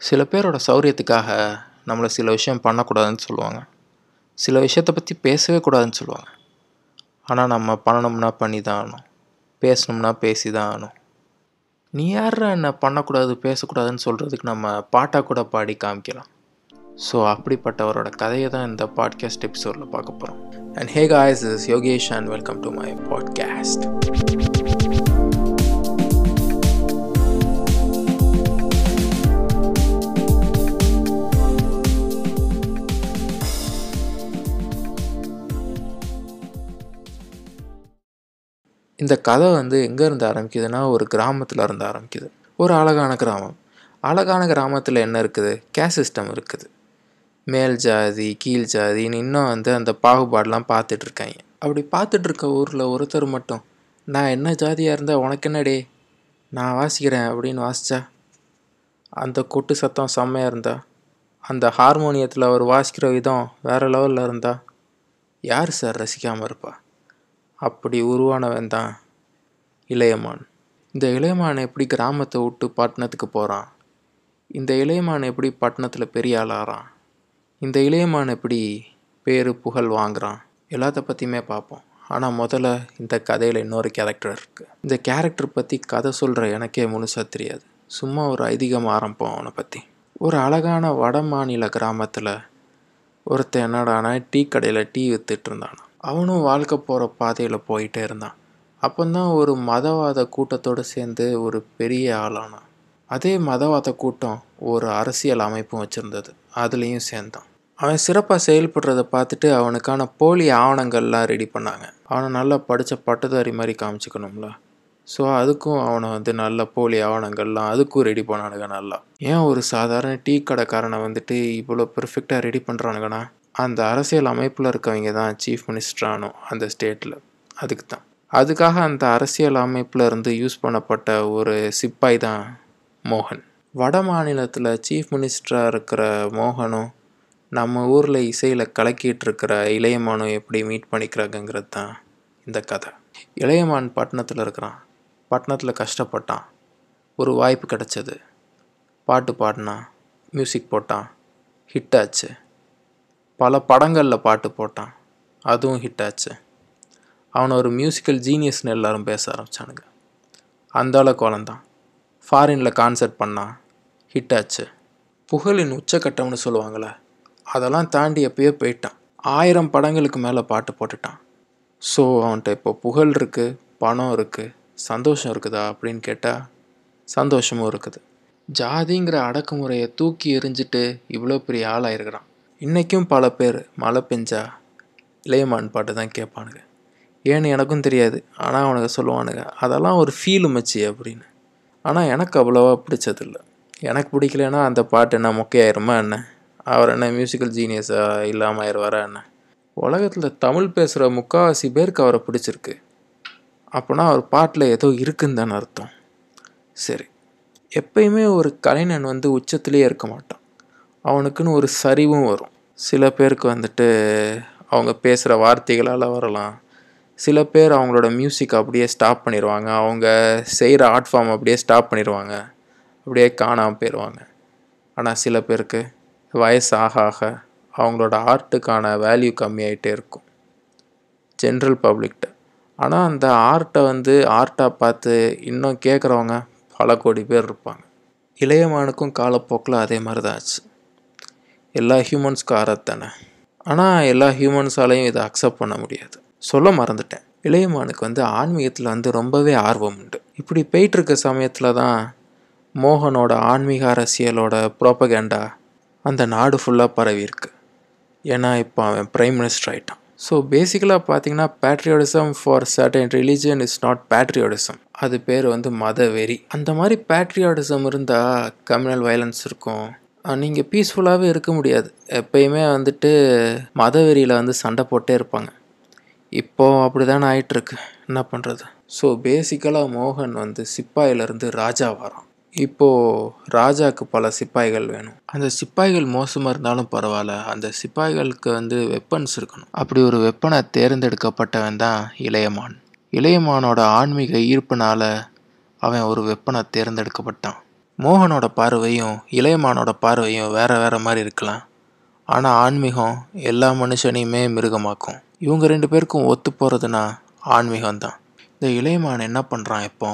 சில பேரோட சௌரியத்துக்காக நம்மளை சில விஷயம் பண்ணக்கூடாதுன்னு சொல்லுவாங்க. சில விஷயத்தை பற்றி பேசவே கூடாதுன்னு சொல்லுவாங்க. ஆனால் நம்ம பண்ணணும்னா பண்ணி தான் ஆகணும் பேசணும்னா பேசி தான் ஆகணும் நீ யார் என்ன பண்ணக்கூடாது பேசக்கூடாதுன்னு சொல்கிறதுக்கு நம்ம பாட்டாக கூட பாடி காமிக்கலாம். ஸோ அப்படிப்பட்டவரோட கதையை தான் இந்த பாட்காஸ்ட் எபிசோடில் பார்க்க போகிறோம் and hey guys is Yogesh and welcome to my podcast இந்த கதை வந்து எங்கே இருந்து ஆரம்பிக்குதுன்னா ஒரு கிராமத்தில் இருந்து ஆரம்பிக்குது. ஒரு அழகான கிராமம். அழகான கிராமத்தில் என்ன இருக்குது? கேஸ் சிஸ்டம் இருக்குது. மேல் ஜாதி கீழ் ஜாதின்னு இன்னும் வந்து அந்த பாகுபாடெலாம் பார்த்துட்ருக்காங்க. அப்படி பார்த்துட்ருக்க ஊரில் ஒருத்தர் மட்டும் நான் என்ன ஜாதியாக இருந்தால் உனக்கு என்னடே? நான் வாசிக்கிறேன் அப்படின்னு வாசித்தா அந்த கொட்டு சத்தம் செம்மையாக இருந்தா அந்த ஹார்மோனியத்தில் அவர் வாசிக்கிற விதம் வேறு லெவலில் இருந்தா யார் சார் ரசிக்காமல் இருப்பா? அப்படி உருவானவன் தான் இளையமான். இந்த இளையமான் எப்படி கிராமத்தை விட்டு பட்டணத்துக்கு போகிறான் இந்த இளையமான் எப்படி பட்டணத்தில் பெரிய ஆளாகிறான் இந்த இளையமான் எப்படி பேர் புகழ் வாங்குகிறான் எல்லாத்த பற்றியுமே பார்ப்போம். ஆனால் முதல்ல இந்த கதையில் இன்னொரு கேரக்டர் இருக்குது இந்த கேரக்டர் பற்றி கதை சொல்கிற எனக்கே முழுசாக தெரியாது. சும்மா ஒரு ஐதீகம் ஆரம்பம் அவனை பற்றி ஒரு அழகான வட மாநில கிராமத்தில் ஒருத்தன் என்னடானா டீ கடையில் டீ வித்துட்டு இருந்தானா அவனும் வாழ்க்கை போகிற பாதையில் போயிட்டே இருந்தான். அப்போந்தான் ஒரு மதவாத கூட்டத்தோடு சேர்ந்து ஒரு பெரிய ஆளானான். அதே மதவாத கூட்டம் ஒரு அரசியல் அமைப்பும் வச்சுருந்தது. அதுலேயும் சேர்ந்தான். அவன் சிறப்பாக செயல்படுறத பார்த்துட்டு அவனுக்கான போலி ஆவணங்கள்லாம் ரெடி பண்ணாங்க. அவனை நல்லா படித்த பட்டதாரி மாதிரி காமிச்சிக்கணும்ல. ஸோ அதுக்கும் அவனை வந்து நல்ல போலி ஆவணங்கள்லாம் அதுக்கும் ரெடி பண்ணானுங்க நல்லா. ஏன் ஒரு சாதாரண டீ கடைக்காரனை வந்துட்டு இவ்வளோ பெர்ஃபெக்டாக ரெடி பண்ணுறானுங்கண்ணா அந்த அரசியல் அமைப்பில் இருக்கவங்க தான் சீஃப் மினிஸ்டரானோ அந்த ஸ்டேட்டில் அதுக்கு தான். அதுக்காக அந்த அரசியல் அமைப்பில் இருந்து யூஸ் பண்ணப்பட்ட ஒரு சிப்பாய் தான் மோகன். வட மாநிலத்தில் சீஃப் மினிஸ்டராக இருக்கிற மோகனும் நம்ம ஊரில் இசையில் கலக்கிட்டு இருக்கிற இளையமானும் எப்படி மீட் பண்ணிக்கிறாங்கங்கிறது தான் இந்த கதை. இளையமான் பட்டணத்தில் இருக்கிறான். பட்டணத்தில் கஷ்டப்பட்டான். ஒரு வாய்ப்பு கிடச்சது. பாட்டு பாடினான். மியூசிக் போட்டான். ஹிட் ஆச்சு. பல படங்களில் பாட்டு போட்டான். அதுவும் ஹிட் ஆச்சு. அவனை ஒரு மியூசிக்கல் ஜீனியஸ்னு எல்லாரும் பேச ஆரம்பித்தானுங்க அந்தால குழந்தான் ஃபாரினில் கான்சர்ட் பண்ணான் ஹிட் ஆச்சு. புகழின் உச்சக்கட்டம்னு சொல்லுவாங்களே அதெல்லாம் தாண்டி எப்பயோ போயிட்டான். ஆயிரம் படங்களுக்கு மேலே பாட்டு போட்டுட்டான். ஸோ அவன்கிட்ட இப்போ புகழ் இருக்குது பணம் இருக்குது சந்தோஷம் இருக்குதா அப்படின்னு கேட்டால் சந்தோஷமும் இருக்குது. ஜாதிங்கிற அடக்குமுறையை தூக்கி எறிஞ்சிட்டு இவ்வளோ பெரிய ஆளாயிருக்கிறான். இன்றைக்கும் பல பேர் மழை பெஞ்சா இளையமான் பாட்டு தான் கேட்பானுங்க. ஏன்னு எனக்கும் தெரியாது. ஆனால் அவனுங்க சொல்லுவானுங்க அதெல்லாம் ஒரு ஃபீல் மச்சி அப்படின்னு. ஆனால் எனக்கு அவ்வளோவா பிடிச்சதில்ல. எனக்கு பிடிக்கலன்னா அந்த பாட்டு என்ன மொக்கையாயிருமா என்ன? அவர் என்ன மியூசிக்கல் ஜீனியஸாக இல்லாமல் ஆயிடுவாரா என்ன? உலகத்தில் தமிழ் பேசுகிற முக்கால்வாசி பேருக்கு அவரை பிடிச்சிருக்கு. அப்போனா அவர் பாட்டில் ஏதோ இருக்குன்னு தானே அர்த்தம். சரி எப்பயுமே ஒரு கலைஞன் வந்து உச்சத்துலேயே இருக்க மாட்டான். அவனுக்குன்னு ஒரு சரிவும் வரும். சில பேருக்கு வந்துட்டு அவங்க பேசுகிற வார்த்தைகளால் வரலாம். சில பேர் அவங்களோட மியூசிக் அப்படியே ஸ்டாப் பண்ணிடுவாங்க அவங்க செய்கிற ஆர்ட் ஃபார்ம் அப்படியே ஸ்டாப் பண்ணிடுவாங்க அப்படியே காணாமல் போயிடுவாங்க ஆனால் சில பேருக்கு வயசு ஆக ஆக அவங்களோட ஆர்ட்டுக்கான வேல்யூ கம்மியாயிட்டே இருக்கும். ஜென்ரல் பப்ளிக்கிட்ட ஆனால் அந்த ஆர்ட்டை வந்து ஆர்ட்டாக பார்த்து இன்னும் கேட்குறவங்க பல கோடி பேர் இருப்பாங்க. இளையமானுக்கும் காலப்போக்கில் அதே மாதிரி தான் ஆச்சு. எல்லா ஹியூமன்ஸ்க்கும் ஆறது தானே? ஆனால் எல்லா ஹியூமன்ஸாலையும் இதை அக்செப்ட் பண்ண முடியாது. சொல்ல மறந்துட்டேன். இளையமானுக்கு வந்து ஆன்மீகத்தில் வந்து ரொம்பவே ஆர்வம் உண்டு. இப்படி போயிட்டுருக்க சமயத்தில் தான் மோகனோட ஆன்மீக அரசியலோட ப்ரோப்பகேண்டா அந்த நாடு ஃபுல்லாக பரவி இருக்கு. ஏன்னா இப்போ அவன் பிரைம் மினிஸ்டர் ஆகிட்டான் ஸோ பேசிக்கலாக பார்த்தீங்கன்னா patriotism for certain religion is not patriotism அது பேர் வந்து மத வெறி அந்த மாதிரி பேட்ரியாடிசம் இருந்தால் கம்யூனல் வயலன்ஸ் இருக்கும். நீங்கள் பீஸ்ஃபுல்லாகவே இருக்க முடியாது. எப்பயுமே வந்துட்டு மதவெறியில் வந்து சண்டை போட்டே இருப்பாங்க. இப்போது அப்படி தானே ஆயிட்டுருக்கு. என்ன பண்ணுறது ஸோ பேசிக்கலாக மோகன் வந்து சிப்பாயிலேருந்து ராஜா வரான். இப்போது ராஜாவுக்கு பல சிப்பாய்கள் வேணும். அந்த சிப்பாய்கள் மோசமாக இருந்தாலும் பரவாயில்ல. அந்த சிப்பாய்களுக்கு வந்து வெப்பன்ஸ் இருக்கணும். அப்படி ஒரு வெப்பனை தேர்ந்தெடுக்கப்பட்டவன் தான் இளையமான். இளையமானோட ஆன்மீக ஈர்ப்புனால் அவன் ஒரு வெப்பனை தேர்ந்தெடுக்கப்பட்டான். மோகனோட பார்வையும் இளையமானோட பார்வையும் வேற வேற மாதிரி இருக்கலாம். ஆனால் ஆன்மீகம் எல்லா மனுஷனையுமே மிருகமாக்கும். இவங்க ரெண்டு பேருக்கும் ஒத்து போகிறதுனா ஆன்மீகம் தான் இந்த இளையமான் என்ன பண்ணுறான் இப்போ?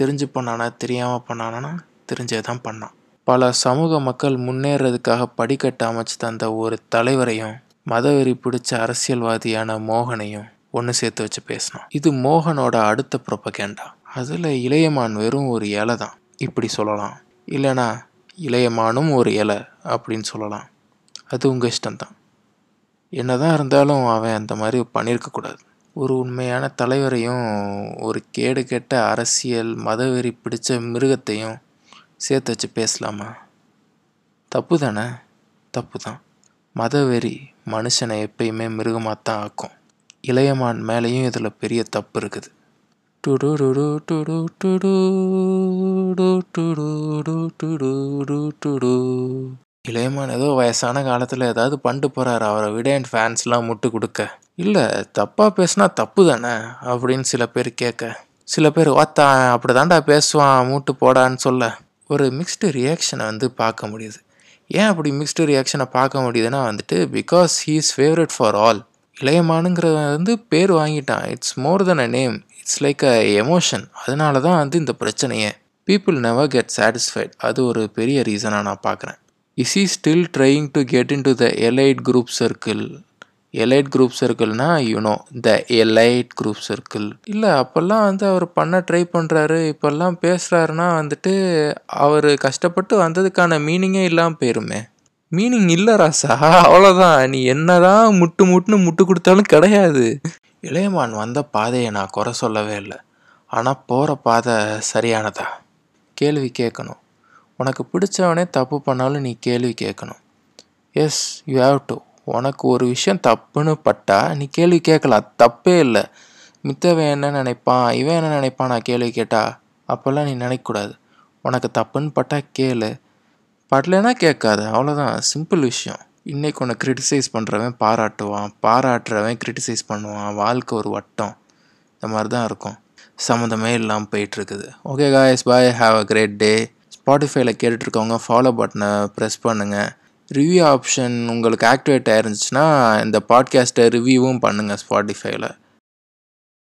தெரிஞ்சு பண்ணானா தெரியாமல் பண்ணானா? தெரிஞ்சே தான் பண்ணான். பல சமூக மக்கள் முன்னேறதுக்காக படிக்கட்டு அமைச்சு தந்த ஒரு தலைவரையும் மதவெறி பிடிச்ச அரசியல்வாதியான மோகனையும் ஒன்று சேர்த்து வச்சு பேசினான் இது மோகனோட அடுத்த ப்ரொபகேண்டா அதில் இளையமான் வெறும் ஒரு இலை தான் இப்படி சொல்லலாம். இல்லைனா இளையமானும் ஒரு இலை அப்படின்னு சொல்லலாம். அது உங்கள் இஷ்டம்தான். என்னதான் இருந்தாலும் அவன் அந்த மாதிரி பண்ணியிருக்கக்கூடாது ஒரு உண்மையான தலைவரையும் ஒரு கேடு கெட்ட அரசியல் மதவெறி பிடிச்ச மிருகத்தையும் சேர்த்து வச்சு பேசலாமா? தப்பு தானே? தப்பு தான். மதவெறி மனுஷனை எப்பயுமே மிருகமாக தான் ஆக்கும். இளையமான் மேலேயும் இதில் பெரிய தப்பு இருக்குது. இளையமான் ஏதோ வயசான காலத்தில் ஏதாவது பண்ணிட்டு போகிறாரு அவரை விட என் ஃபேன்ஸ்லாம் முட்டு கொடுக்க. இல்லை தப்பாக பேசுனா தப்பு தானே? அப்படின்னு சில பேர் கேட்க. சில பேர் வாத்தா அப்படி தாண்டா பேசுவான் மூட்டு போடான்னு சொல்ல. ஒரு மிக்ஸ்டு ரியாக்ஷனை வந்து பார்க்க முடியுது. ஏன் அப்படி மிக்ஸ்டு ரியாக்ஷனை பார்க்க முடியுதுன்னா வந்துட்டு because he is favourite for all இளையமானுங்கிறத வந்து பேர் வாங்கிட்டான். It's more then a name it's like a emotion அதனால தான் வந்து இந்த பிரச்சனையே பீப்புள் நெவர் கெட் சாட்டிஸ்ஃபைட் அது ஒரு பெரிய ரீசனாக நான் பார்க்குறேன். Is he still trying to get in to the elite group circle elite group சர்க்கிள்னா you know the elite group circle இல்லை அப்போல்லாம் வந்து அவர் பண்ண ட்ரை பண்ணுறாரு இப்போல்லாம் பேசுகிறாருன்னா வந்துட்டு அவர் கஷ்டப்பட்டு வந்ததுக்கான மீனிங்கே இல்லாமல் போயிருமே. மீனிங் இல்லை ராசா அவ்வளோதான் நீ என்னதான் முட்டு முட்டுன்னு முட்டு கொடுத்தாலும் கிடையாது. இளையமான் வந்த பாதையை நான் குறை சொல்லவே இல்லை. ஆனால் போகிற பாதை சரியானதா? கேள்வி கேட்கணும். உனக்கு பிடிச்சவனே தப்பு பண்ணாலும் நீ கேள்வி கேட்கணும். எஸ் யூ ஹாவ் டு உனக்கு ஒரு விஷயம் தப்புன்னு பட்டா நீ கேள்வி கேட்கலாம். தப்பே இல்லை. மித்தவன் என்ன நினைப்பான்? இவன் என்ன நினைப்பான்? நான் கேள்வி கேட்டா அப்போல்லாம் நீ நினைக்கக்கூடாது. உனக்கு தப்புன்னு பட்டா கேளு. படலைன்னா கேட்காது. அவ்வளோதான் சிம்பிள் விஷயம். இன்றைக்கி உன்னை கிரிட்டிசைஸ் பண்ணுறவன் பாராட்டுவான். பாராட்டுறவன் கிரிட்டிசைஸ் பண்ணுவான். வாழ்க்கை ஒரு வட்டம். இந்த மாதிரி தான் இருக்கும். சம்மந்தமே இல்லாமல் போயிட்டுருக்குது. Okay guys bye have a great day ஸ்பாட்டிஃபைல கேட்டுட்ருக்கவங்க ஃபாலோ பட்டனை ப்ரெஸ் பண்ணுங்கள் ரிவ்யூ ஆப்ஷன் உங்களுக்கு ஆக்டிவேட் ஆயிருந்துச்சுன்னா இந்த பாட்காஸ்ட்டை ரிவ்யூவும் பண்ணுங்கள் ஸ்பாட்டிஃபைல